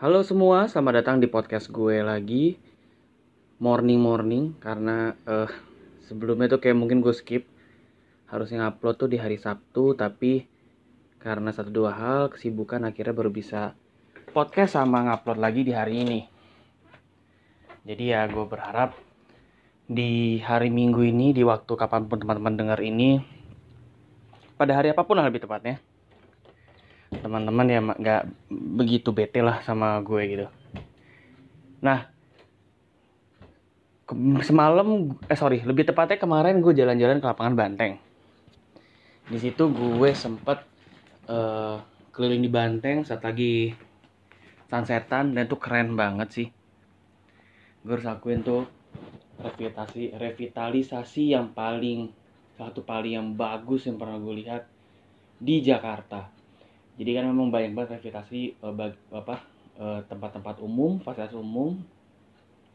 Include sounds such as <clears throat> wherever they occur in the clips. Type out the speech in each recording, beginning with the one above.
Halo semua, selamat datang di podcast gue lagi. Morning morning karena uh, sebelumnya tuh kayak mungkin gue skip. Harusnya ngupload tuh di hari Sabtu tapi karena satu dua hal kesibukan akhirnya baru bisa podcast sama ngupload lagi di hari ini. Jadi ya gue berharap di hari Minggu ini di waktu kapan pun teman-teman dengar ini pada hari apa pun lah lebih tepatnya teman-teman ya nggak begitu bete lah sama gue gitu. Nah semalam eh sorry lebih tepatnya kemarin gue jalan-jalan ke lapangan Banteng. Di situ gue sempet uh, keliling di Banteng saat lagi sunsetan dan tuh keren banget sih. Gue harus akuin tuh revitalisasi revitalisasi yang paling satu paling yang bagus yang pernah gue lihat di Jakarta jadi kan memang banyak banget revitalisasi uh, bag, apa uh, tempat-tempat umum fasilitas umum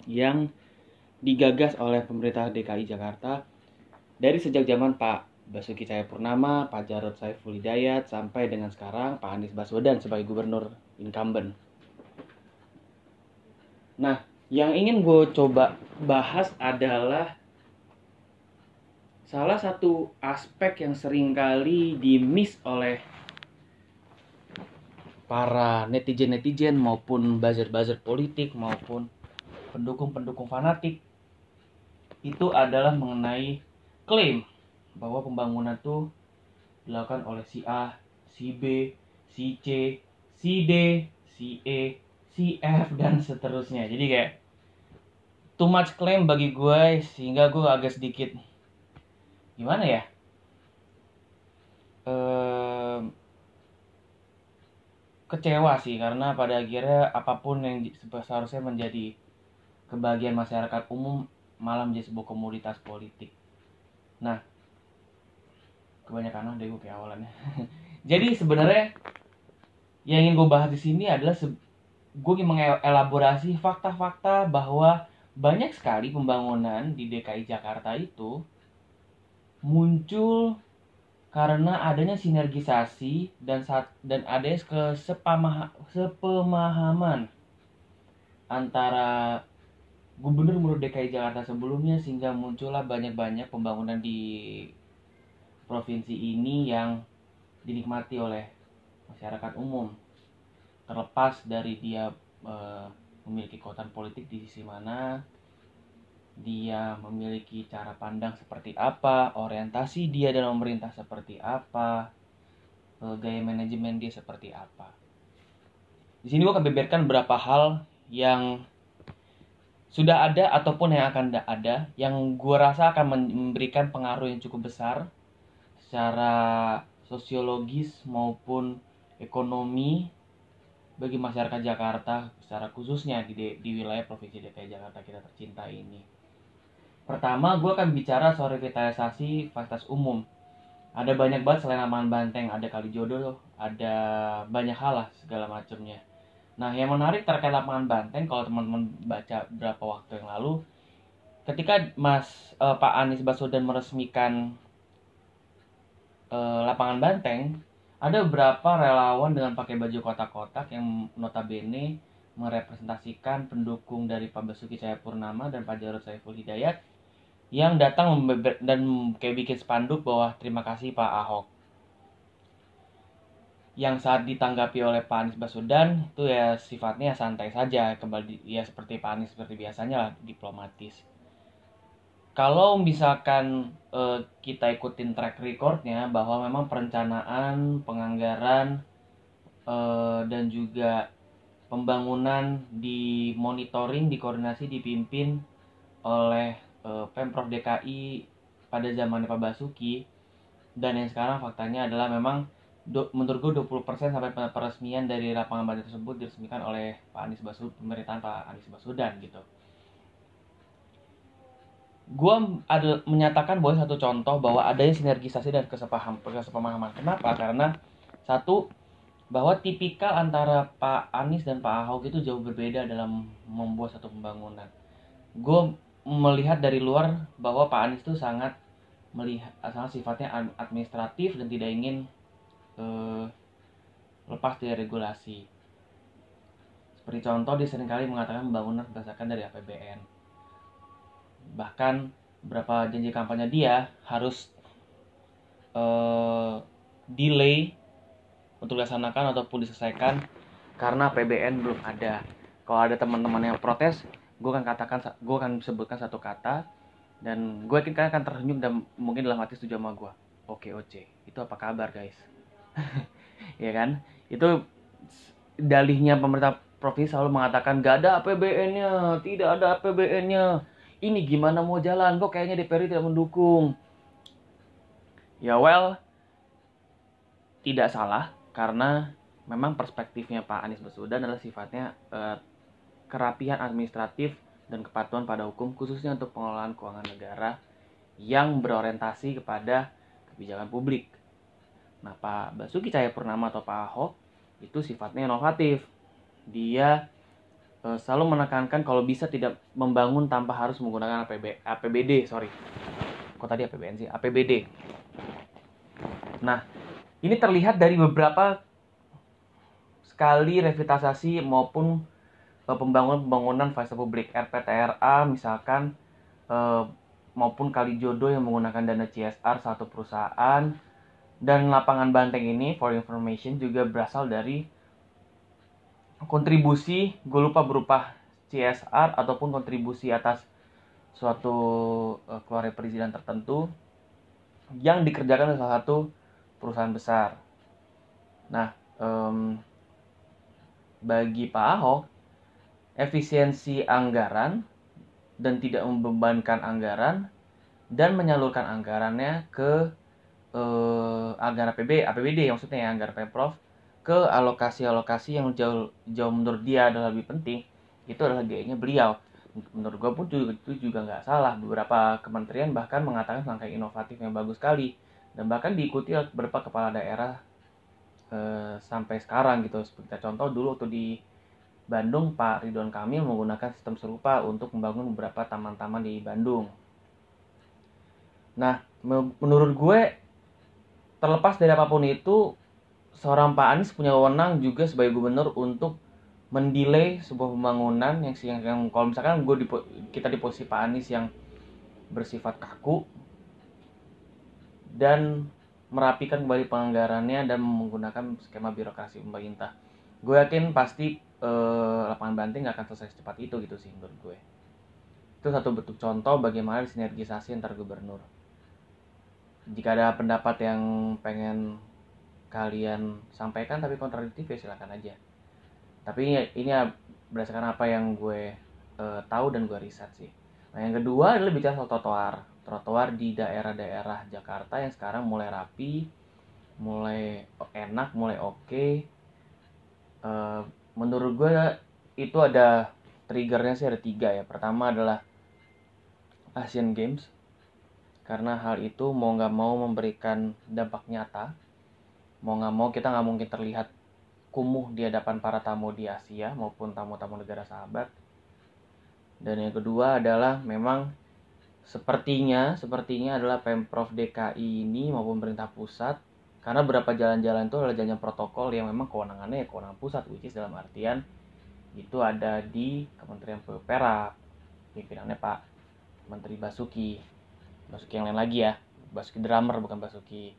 yang digagas oleh pemerintah DKI Jakarta dari sejak zaman Pak Basuki Cahayapurnama, Pak Jarod Saiful Hidayat sampai dengan sekarang Pak Anies Baswedan sebagai gubernur incumbent. Nah, yang ingin gue coba bahas adalah salah satu aspek yang sering kali di-miss oleh para netizen-netizen maupun buzzer-buzzer politik maupun pendukung-pendukung fanatik itu adalah mengenai klaim bahwa pembangunan itu dilakukan oleh si A, si B, si C, si D, si E, si F dan seterusnya. Jadi kayak too much claim bagi gue sehingga gue agak sedikit gimana ya? Ehm, kecewa sih karena pada akhirnya apa pun yang seharusnya menjadi kebahagiaan masyarakat umum malah menjadi sebuah komoditas politik. Nah, kebanyakan deh gue kayak awalnya. <laughs> Jadi sebenarnya yang ingin gue bahas di sini adalah gue ingin mengelaborasi fakta-fakta bahwa banyak sekali pembangunan di DKI Jakarta itu muncul karena adanya sinergisasi dan saat dan adanya kesepamah, sepemahaman antara gubernur gubernur DKI Jakarta sebelumnya sehingga muncullah banyak-banyak pembangunan di provinsi ini yang dinikmati oleh masyarakat umum. Terlepas dari dia e, memiliki kekuatan politik di sisi mana dia memiliki cara pandang seperti apa, orientasi dia dalam memerintah seperti apa, eh, gaya manajemen dia seperti apa. Di sini gue akan beberkan beberapa hal yang sudah ada ataupun yang akan ada yang gue rasa akan memberikan pengaruh yang cukup besar secara sosiologis maupun ekonomi bagi masyarakat Jakarta secara khususnya di, di wilayah provinsi DKI Jakarta kita tercinta ini. Pertama, gue akan bicara soal revitalisasi fasilitas umum. Ada banyak banget selain Aman Banteng, ada kali jodoh, ada banyak hal lah segala macamnya. Nah, yang menarik terkait lapangan Banteng, kalau teman-teman baca beberapa waktu yang lalu, ketika Mas uh, Pak Anies Baswedan meresmikan uh, lapangan Banteng, ada beberapa relawan dengan pakai baju kotak-kotak yang notabene merepresentasikan pendukung dari Pak Basuki Cahayapurnama dan Pak Jarod Saiful Hidayat yang datang dan kayak bikin spanduk bahwa terima kasih Pak Ahok. Yang saat ditanggapi oleh Pak Anies Baswedan itu ya sifatnya santai saja, kembali ya seperti Pak Anies seperti biasanya lah diplomatis. Kalau misalkan eh, kita ikutin track recordnya bahwa memang perencanaan, penganggaran eh, dan juga pembangunan di monitoring, dikoordinasi, dipimpin oleh Pemprov DKI pada zaman Pak Basuki dan yang sekarang faktanya adalah memang do, menurut gue 20% sampai peresmian dari lapangan badan tersebut diresmikan oleh Pak Anies Baswedan pemerintahan Pak Anies Baswedan gitu. Gue ada menyatakan bahwa satu contoh bahwa adanya sinergisasi dan kesepaham, kesepemahaman. Kenapa? Karena satu bahwa tipikal antara Pak Anies dan Pak Ahok itu jauh berbeda dalam membuat satu pembangunan. Gue melihat dari luar bahwa Pak Anies itu sangat melihat sangat sifatnya administratif dan tidak ingin uh, lepas dari regulasi. seperti contoh dia sering kali mengatakan pembangunan berdasarkan dari APBN bahkan beberapa janji kampanye dia harus uh, delay untuk dilaksanakan ataupun diselesaikan karena APBN belum ada kalau ada teman-teman yang protes gue akan katakan gue akan sebutkan satu kata dan gue yakin kalian akan tersenyum dan mungkin dalam hati setuju sama gue oke oke itu apa kabar guys? <laughs> Ya kan? Itu dalihnya pemerintah provinsi selalu mengatakan gak ada APBN-nya tidak ada APBN-nya ini gimana mau jalan? Kok kayaknya DPR tidak mendukung. Ya well tidak salah karena memang perspektifnya Pak Anies Baswedan adalah sifatnya eh, kerapihan administratif dan kepatuhan pada hukum khususnya untuk pengelolaan keuangan negara yang berorientasi kepada kebijakan publik. Nah, Pak Basuki Cahayapurnama atau Pak Ahok itu sifatnya inovatif. Dia e, selalu menekankan kalau bisa tidak membangun tanpa harus menggunakan APB, APBD, sorry. Kok tadi APBN sih? APBD. Nah, ini terlihat dari beberapa sekali revitalisasi maupun pembangunan-pembangunan fase publik RPTRA misalkan eh, maupun Kalijodo yang menggunakan dana CSR satu perusahaan dan lapangan Banteng ini for information juga berasal dari kontribusi gue lupa berupa CSR ataupun kontribusi atas suatu uh, keluarga perizinan tertentu yang dikerjakan oleh salah satu perusahaan besar. Nah, um, bagi Pak Ahok efisiensi anggaran dan tidak membebankan anggaran dan menyalurkan anggarannya ke eh, anggaran APB, APBD maksudnya ya anggaran Pemprov ke alokasi-alokasi yang jauh jauh menurut dia adalah lebih penting. Itu adalah gayanya beliau. Menurut gue pun juga, itu juga nggak salah. Beberapa kementerian bahkan mengatakan langkah inovatif yang bagus sekali. Dan bahkan diikuti oleh beberapa kepala daerah eh, sampai sekarang gitu. Seperti contoh dulu waktu di Bandung Pak Ridwan Kamil menggunakan sistem serupa untuk membangun beberapa taman-taman di Bandung. Nah, menurut gue terlepas dari apa pun itu, seorang Pak Anies punya wewenang juga sebagai gubernur untuk mendelay sebuah pembangunan yang, yang, yang kalau misalkan gue di, kita di posisi Pak Anies yang bersifat kaku dan merapikan kembali penganggarannya dan menggunakan skema birokrasi pemerintah. Gue yakin pasti eh, lapangan banting nggak akan selesai secepat itu gitu sih menurut gue. Itu satu bentuk contoh bagaimana sinergisasi antar gubernur. Jika ada pendapat yang pengen kalian sampaikan tapi kontradiktif ya silakan aja. Tapi ini ya berdasarkan apa yang gue uh, tahu dan gue riset sih. Nah yang kedua adalah bicara soal trotoar. Trotoar di daerah-daerah Jakarta yang sekarang mulai rapi mulai enak mulai oke okay. uh, menurut gue itu ada triggernya sih ada tiga ya. Pertama adalah Asian Games karena hal itu mau nggak mau memberikan dampak nyata. Mau nggak mau kita nggak mungkin terlihat kumuh di hadapan para tamu di Asia maupun tamu-tamu negara sahabat. Dan yang kedua adalah memang sepertinya sepertinya adalah pemprov DKI ini maupun pemerintah pusat karena beberapa jalan-jalan itu adalah jalan protokol yang memang kewenangannya ya kewenangan pusat which is dalam artian itu ada di Kementerian PUPR pimpinannya Pak Menteri Basuki. Basuki yang lain lagi ya. Basuki drummer bukan Basuki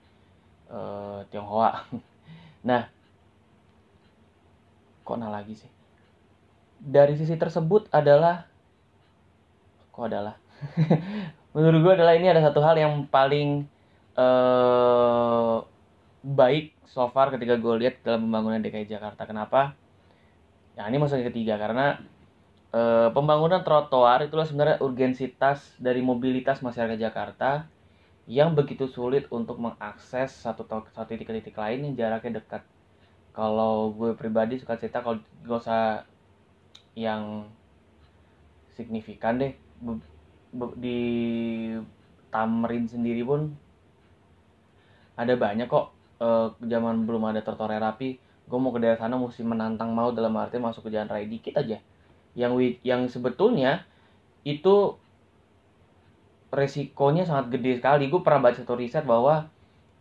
uh, Tionghoa. <laughs> Nah kok nah lagi sih? Dari sisi tersebut adalah kok adalah? <laughs> Menurut gue adalah ini ada satu hal yang paling uh, baik so far ketika gue lihat dalam pembangunan DKI Jakarta. Kenapa? Ya ini maksudnya ketiga karena e, pembangunan trotoar itulah sebenarnya urgensitas dari mobilitas masyarakat Jakarta yang begitu sulit untuk mengakses satu satu titik ke titik lain yang jaraknya dekat. Kalau gue pribadi suka cerita kalau gak usah yang signifikan deh di Tamrin sendiri pun ada banyak kok uh, zaman belum ada trotoar rapi gue mau ke daerah sana mesti menantang mau dalam arti masuk ke jalan raya dikit aja. Yang yang sebetulnya itu resikonya sangat gede sekali. Gue pernah baca satu riset bahwa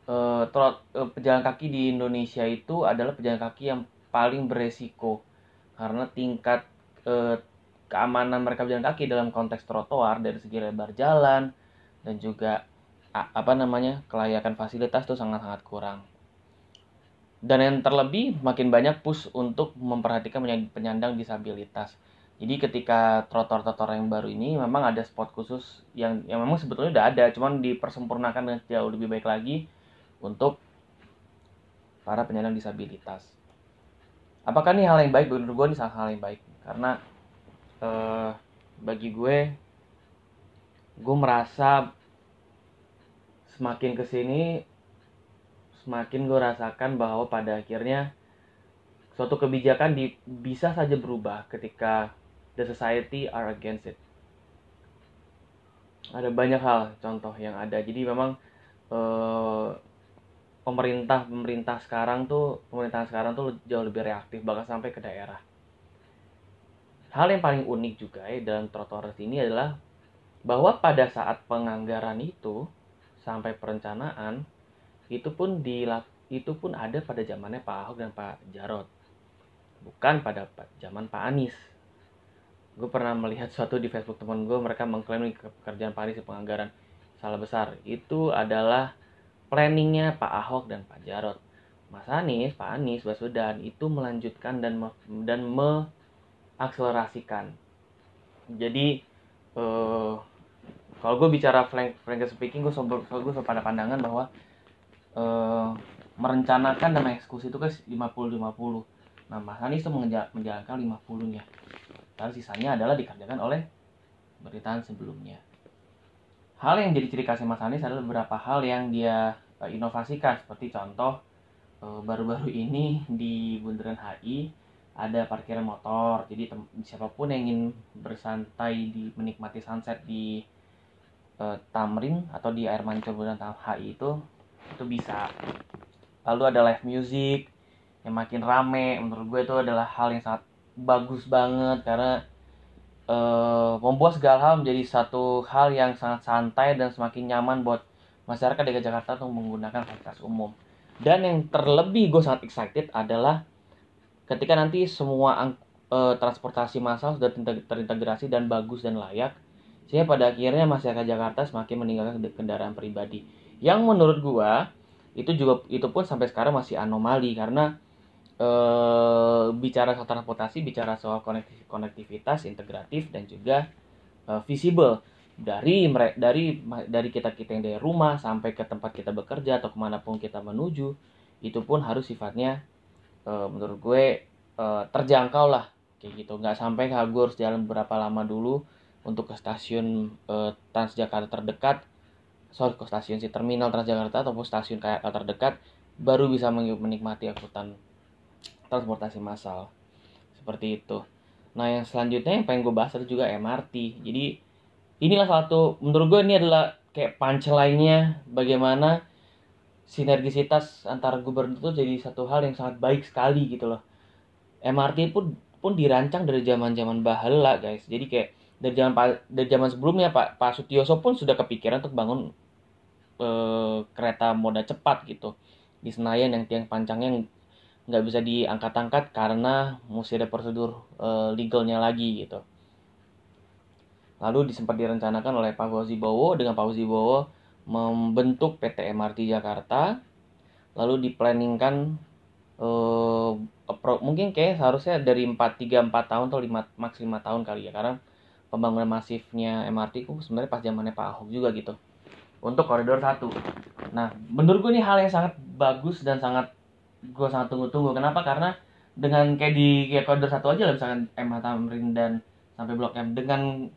uh, trot, uh, pejalan kaki di Indonesia itu adalah pejalan kaki yang paling beresiko karena tingkat eh, keamanan mereka berjalan kaki dalam konteks trotoar dari segi lebar jalan dan juga apa namanya kelayakan fasilitas itu sangat-sangat kurang. Dan yang terlebih makin banyak push untuk memperhatikan penyandang disabilitas. Jadi ketika trotoar-trotoar yang baru ini memang ada spot khusus yang yang memang sebetulnya udah ada, cuman dipersempurnakan dengan jauh lebih baik lagi untuk para penyandang disabilitas. Apakah ini hal yang baik? Menurut gue ini hal yang baik karena eh, bagi gue gue merasa semakin ke sini semakin gue rasakan bahwa pada akhirnya suatu kebijakan di, bisa saja berubah ketika the society are against it. Ada banyak hal contoh yang ada. Jadi memang eh, pemerintah pemerintah sekarang tuh pemerintah sekarang tuh jauh lebih reaktif bahkan sampai ke daerah. Hal yang paling unik juga ya dalam trotoar ini adalah bahwa pada saat penganggaran itu sampai perencanaan itu pun di itu pun ada pada zamannya Pak Ahok dan Pak Jarot. Bukan pada zaman Pak Anies. Gue pernah melihat suatu di Facebook teman gue mereka mengklaim pekerjaan Pak Anies penganggaran salah besar. Itu adalah planningnya Pak Ahok dan Pak Jarot. Mas Anies Pak Anies Baswedan itu melanjutkan dan me, dan mengakselerasikan jadi eh, kalau gue bicara frank frank speaking gue selalu gue pada pandangan bahwa uh, merencanakan dan mengeksekusi itu kan 50-50 nah Mas Anies itu menjalankan 50 nya lalu sisanya adalah dikerjakan oleh pemerintahan sebelumnya. Hal yang jadi ciri khasnya Mas Anies adalah beberapa hal yang dia uh, inovasikan. Seperti contoh baru baru-baru ini di Bundaran HI ada parkiran motor. Jadi siapa pun yang ingin bersantai di menikmati sunset di uh, Tamrin atau di air mancur dan HI itu itu bisa. Lalu ada live music yang makin rame menurut gue itu adalah hal yang sangat bagus banget karena uh, membuat segala hal menjadi satu hal yang sangat santai dan semakin nyaman buat masyarakat DKI Jakarta untuk menggunakan fasilitas umum. Dan yang terlebih gue sangat excited adalah ketika nanti semua uh, transportasi massal sudah terintegrasi dan bagus dan layak sehingga pada akhirnya masyarakat Jakarta semakin meninggalkan kendaraan pribadi. Yang menurut gua itu juga itu pun sampai sekarang masih anomali karena e, bicara soal transportasi, bicara soal konektivitas, integratif dan juga e, visible. Dari dari dari kita kita yang dari rumah sampai ke tempat kita bekerja atau ke mana pun kita menuju itu pun harus sifatnya e, menurut gue e, terjangkau lah. Kayak gitu. Nggak sampai gue harus jalan berapa lama dulu untuk ke stasiun uh, Transjakarta terdekat sorry ke stasiun si terminal Transjakarta ataupun stasiun kayak terdekat baru bisa menikmati angkutan transportasi massal. Seperti itu. Nah yang selanjutnya yang pengen gue bahas adalah juga MRT jadi inilah satu menurut gue ini adalah kayak punchline-nya bagaimana sinergisitas antara gubernur itu jadi satu hal yang sangat baik sekali gitu loh. MRT pun pun dirancang dari zaman zaman bahula guys. Jadi kayak dari zaman dari zaman sebelumnya Pak. Pak Sutioso pun sudah kepikiran untuk bangun e, kereta moda cepat gitu. Di Senayan yang tiang pancangnya nggak bisa diangkat-angkat karena mesti ada prosedur e, legalnya lagi gitu. Lalu disempat direncanakan oleh Pak Fauzi Bowo dengan Pak Fauzi Bowo membentuk PT MRT Jakarta lalu diplanningkan uh, mungkin kayak seharusnya dari 4 3 4 tahun atau 5 maks 5 tahun kali ya. Karena pembangunan masifnya MRT ku sebenarnya pas zamannya Pak Ahok juga gitu untuk koridor satu. Nah, menurut gue ini hal yang sangat bagus dan sangat gue sangat tunggu-tunggu. Kenapa? Karena dengan kayak di kayak koridor satu aja lah misalkan MH Tamrin dan sampai Blok M dengan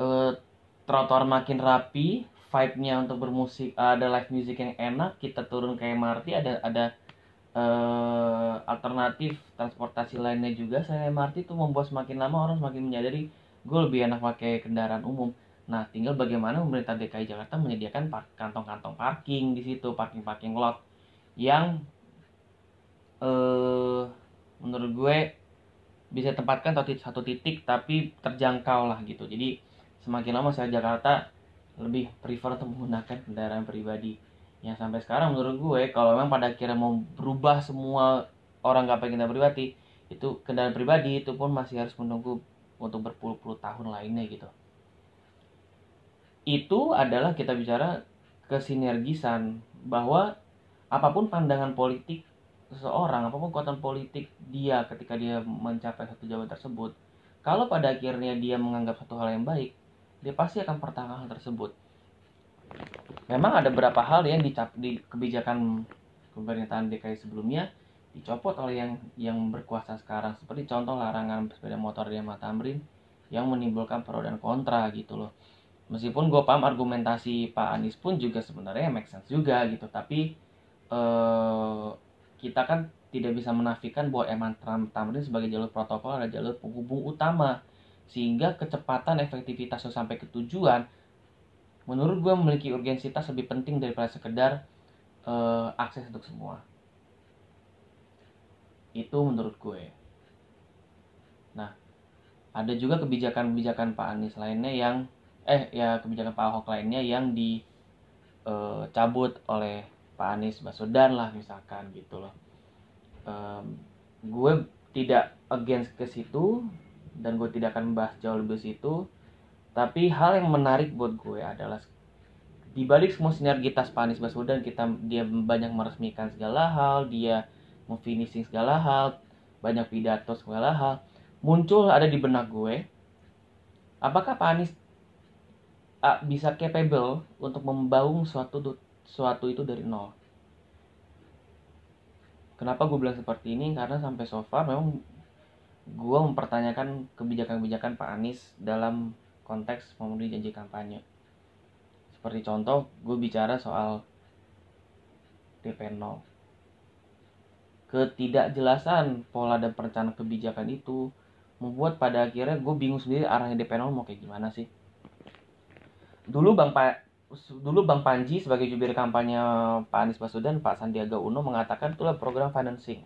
uh, trotoar makin rapi, vibe-nya untuk bermusik ada live music yang enak, kita turun ke MRT ada ada uh, alternatif transportasi lainnya juga. Saya MRT itu membuat semakin lama orang semakin menyadari gue lebih enak pakai kendaraan umum. Nah tinggal bagaimana pemerintah DKI Jakarta menyediakan kantong-kantong parking di situ parking-parking lot yang eh menurut gue bisa tempatkan satu titik tapi terjangkau lah gitu. Jadi semakin lama saya Jakarta lebih prefer untuk menggunakan kendaraan pribadi. Yang sampai sekarang menurut gue kalau memang pada akhirnya mau berubah semua orang gak pengen kendaraan pribadi itu kendaraan pribadi itu pun masih harus menunggu untuk berpuluh-puluh tahun lainnya gitu. Itu adalah kita bicara kesinergisan bahwa apa pun pandangan politik seseorang apa pun kekuatan politik dia ketika dia mencapai satu jabatan tersebut kalau pada akhirnya dia menganggap satu hal yang baik dia pasti akan pertahankan hal tersebut. Memang ada beberapa hal yang dicap di kebijakan pemerintahan DKI sebelumnya dicopot oleh yang yang berkuasa sekarang. Seperti contoh larangan sepeda motor di Tamrin yang menimbulkan pro dan kontra gitu loh. Meskipun gue paham argumentasi Pak Anies pun juga sebenarnya make sense juga gitu. Tapi eh, kita kan tidak bisa menafikan bahwa Eman Tamrin sebagai jalur protokol adalah jalur penghubung utama. Sehingga kecepatan efektivitas sampai ke tujuan menurut gue memiliki urgensitas lebih penting daripada sekedar eh, akses untuk semua itu menurut gue. Nah ada juga kebijakan-kebijakan Pak Anies lainnya yang eh ya kebijakan Pak Ahok lainnya yang dicabut eh, oleh Pak Anies Baswedan lah misalkan gitu loh. Um, gue tidak against ke situ dan gue tidak akan membahas jauh lebih situ. Tapi hal yang menarik buat gue adalah di balik semua sinergitas Pak Anies Baswedan kita dia banyak meresmikan segala hal dia finishing segala hal banyak pidato segala hal muncul ada di benak gue apakah Pak Anies uh, bisa capable untuk membangun suatu suatu itu dari nol. Kenapa gue bilang seperti ini? Karena sampai so far memang gue mempertanyakan kebijakan-kebijakan Pak Anies dalam konteks memenuhi janji kampanye. Seperti contoh, gue bicara soal DP 0. Ketidakjelasan pola dan perencanaan kebijakan itu membuat pada akhirnya gue bingung sendiri arahnya DP 0 mau kayak gimana sih dulu Bang pa dulu Bang Panji sebagai jubir kampanye Pak Anies Baswedan, Pak Sandiaga Uno mengatakan itulah program financing.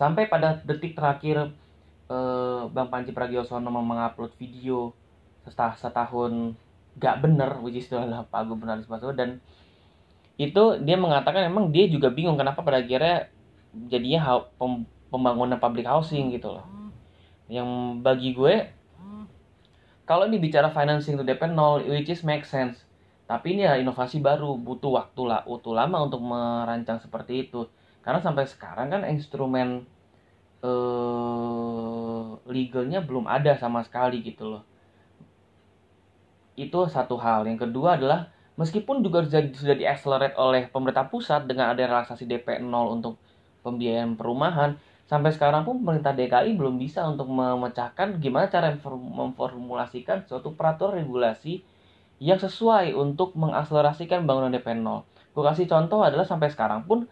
Sampai pada detik terakhir eh, Bang Panji Pragiwaksono mengupload video setah setahun gak bener, which is Pak Gubernur Anies Baswedan. Itu dia mengatakan emang dia juga bingung kenapa pada akhirnya jadinya pembangunan public housing gitu loh. Yang bagi gue kalau ini bicara financing to DP 0 which is make sense. Tapi ini ya inovasi baru butuh waktu lah butuh lama untuk merancang seperti itu. Karena sampai sekarang kan instrumen eh, legalnya belum ada sama sekali gitu loh. Itu satu hal. Yang kedua adalah meskipun juga sudah, sudah diaccelerate oleh pemerintah pusat dengan ada relaksasi DP 0 untuk pembiayaan perumahan sampai sekarang pun pemerintah DKI belum bisa untuk memecahkan gimana cara memformulasikan suatu peraturan regulasi yang sesuai untuk mengakselerasikan bangunan DP 0. Gue kasih contoh adalah sampai sekarang pun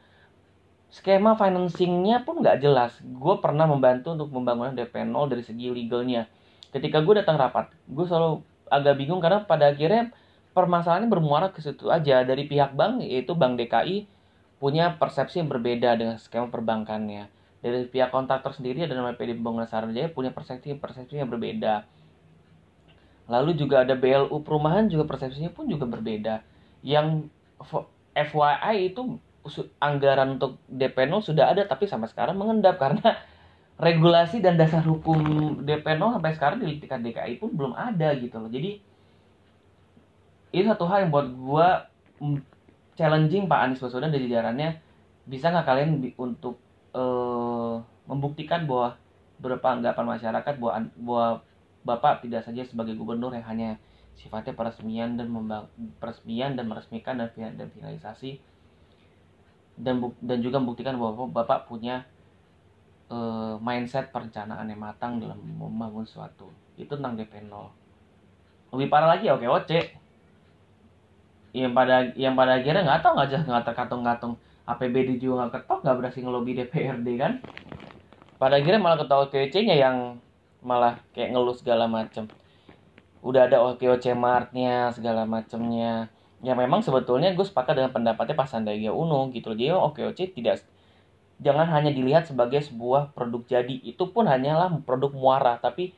skema financingnya pun nggak jelas. Gue pernah membantu untuk pembangunan DP 0 dari segi legalnya. Ketika gue datang rapat, gue selalu agak bingung karena pada akhirnya permasalahannya bermuara ke situ aja dari pihak bank yaitu Bank DKI punya persepsi yang berbeda dengan skema perbankannya dari pihak kontraktor sendiri namanya PD Pembangunan Saranjaya punya persepsi persepsi yang berbeda. Lalu juga ada BLU perumahan juga persepsinya pun juga berbeda. Yang FYI itu anggaran untuk DP 0 sudah ada tapi sampai sekarang mengendap <laughs> karena regulasi dan dasar hukum DP 0 sampai sekarang di tingkat DKI pun belum ada gitu loh. Jadi itu satu hal yang buat gua challenging Pak Anies Baswedan dan jajarannya bisa nggak kalian untuk uh, membuktikan bahwa beranggapan masyarakat bahwa, bahwa Bapak tidak saja sebagai gubernur yang hanya sifatnya peresmian dan peresmian dan meresmikan dan dan finalisasi dan dan juga membuktikan bahwa Bapak punya uh, mindset perencanaan yang matang dalam membangun suatu. Itu tentang DP 0. Lebih parah lagi ya oke oke. Yang pada yang pada akhirnya nggak tahu nggak nggak terkatung-katung APBD juga nggak ketok nggak berhasil ngelobi DPRD kan? Pada akhirnya malah ketua OKC-nya yang malah kayak ngeluh segala macem. Udah ada OKOC Martnya segala macemnya. Ya memang sebetulnya gue sepakat dengan pendapatnya Pak Sandiaga Uno gitu loh. Jadi OKOC tidak jangan hanya dilihat sebagai sebuah produk jadi. Itu pun hanyalah produk muara. Tapi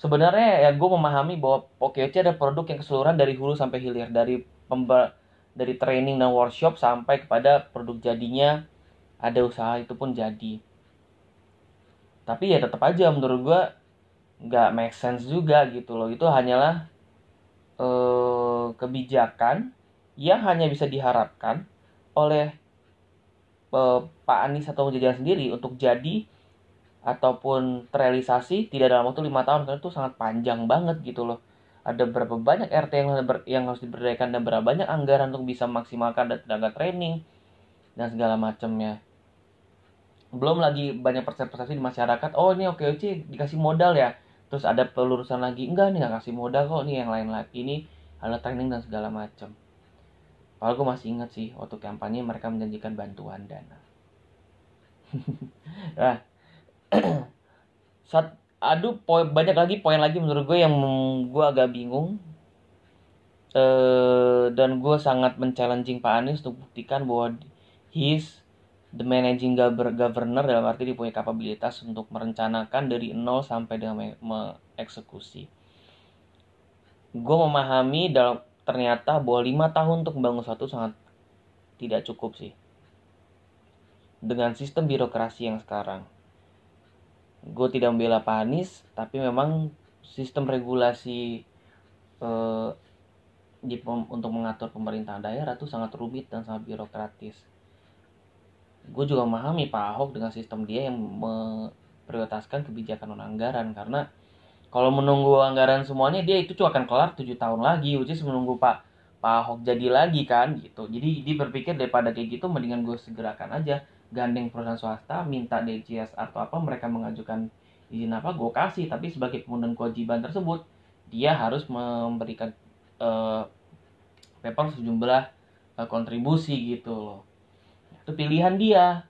sebenarnya ya gue memahami bahwa OKOC ada produk yang keseluruhan dari hulu sampai hilir. Dari dari training dan workshop sampai kepada produk jadinya ada usaha itu pun jadi. Tapi ya tetap aja menurut gue nggak make sense juga gitu loh. Itu hanyalah eh, kebijakan yang hanya bisa diharapkan oleh eh, Pak Anies atau jajaran sendiri untuk jadi ataupun terrealisasi tidak dalam waktu lima tahun karena itu sangat panjang banget gitu loh ada berapa banyak RT yang, yang harus diberdayakan dan berapa banyak anggaran untuk bisa maksimalkan tenaga training dan segala macamnya. Belum lagi banyak persepsi di masyarakat oh ini oke oke dikasih modal ya. Terus ada pelurusan lagi enggak nih nggak kasih modal kok nih yang lain lagi ini ada training dan segala macam. Kalau gue masih ingat sih waktu kampanye mereka menjanjikan bantuan dana. <laughs> Nah <clears throat> saat aduh poin banyak lagi poin lagi menurut gue yang gue agak bingung uh, dan gue sangat menchallenging Pak Anies untuk buktikan bahwa he's the managing governor dalam arti dia punya kapabilitas untuk merencanakan dari nol sampai dengan mengeksekusi. Gue memahami dalam ternyata bahwa lima tahun untuk membangun satu sangat tidak cukup sih. Dengan sistem birokrasi yang sekarang gue tidak membela Pak Anies tapi memang sistem regulasi eh, di untuk mengatur pemerintahan daerah itu sangat rumit dan sangat birokratis. Gue juga memahami Pak Ahok dengan sistem dia yang memprioritaskan kebijakan non anggaran karena kalau menunggu anggaran semuanya dia itu cuma akan kelar tujuh tahun lagi which menunggu Pak Pak Ahok jadi lagi kan gitu. Jadi dia berpikir daripada kayak gitu mendingan gue segerakan aja gandeng perusahaan swasta minta DCS atau apa mereka mengajukan izin apa gue kasih. Tapi sebagai pemenuhan kewajiban tersebut dia harus memberikan uh, paper sejumlah uh, kontribusi gitu loh. Itu pilihan dia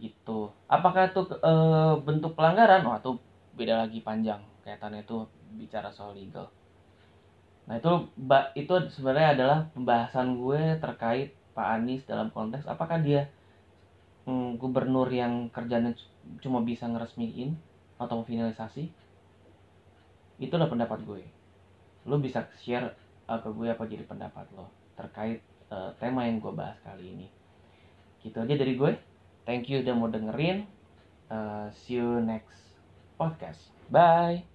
gitu. Apakah itu uh, bentuk pelanggaran? Oh itu beda lagi panjang kaitannya itu bicara soal legal. Nah itu itu sebenarnya adalah pembahasan gue terkait Pak Anies dalam konteks apakah dia hmm, gubernur yang kerjanya cuma bisa ngeresmiin atau finalisasi itu adalah pendapat gue. Lo bisa share uh, ke gue apa jadi pendapat lo terkait uh, tema yang gue bahas kali ini. Gitu aja dari gue. Thank you udah mau dengerin. Uh, see you next podcast. Bye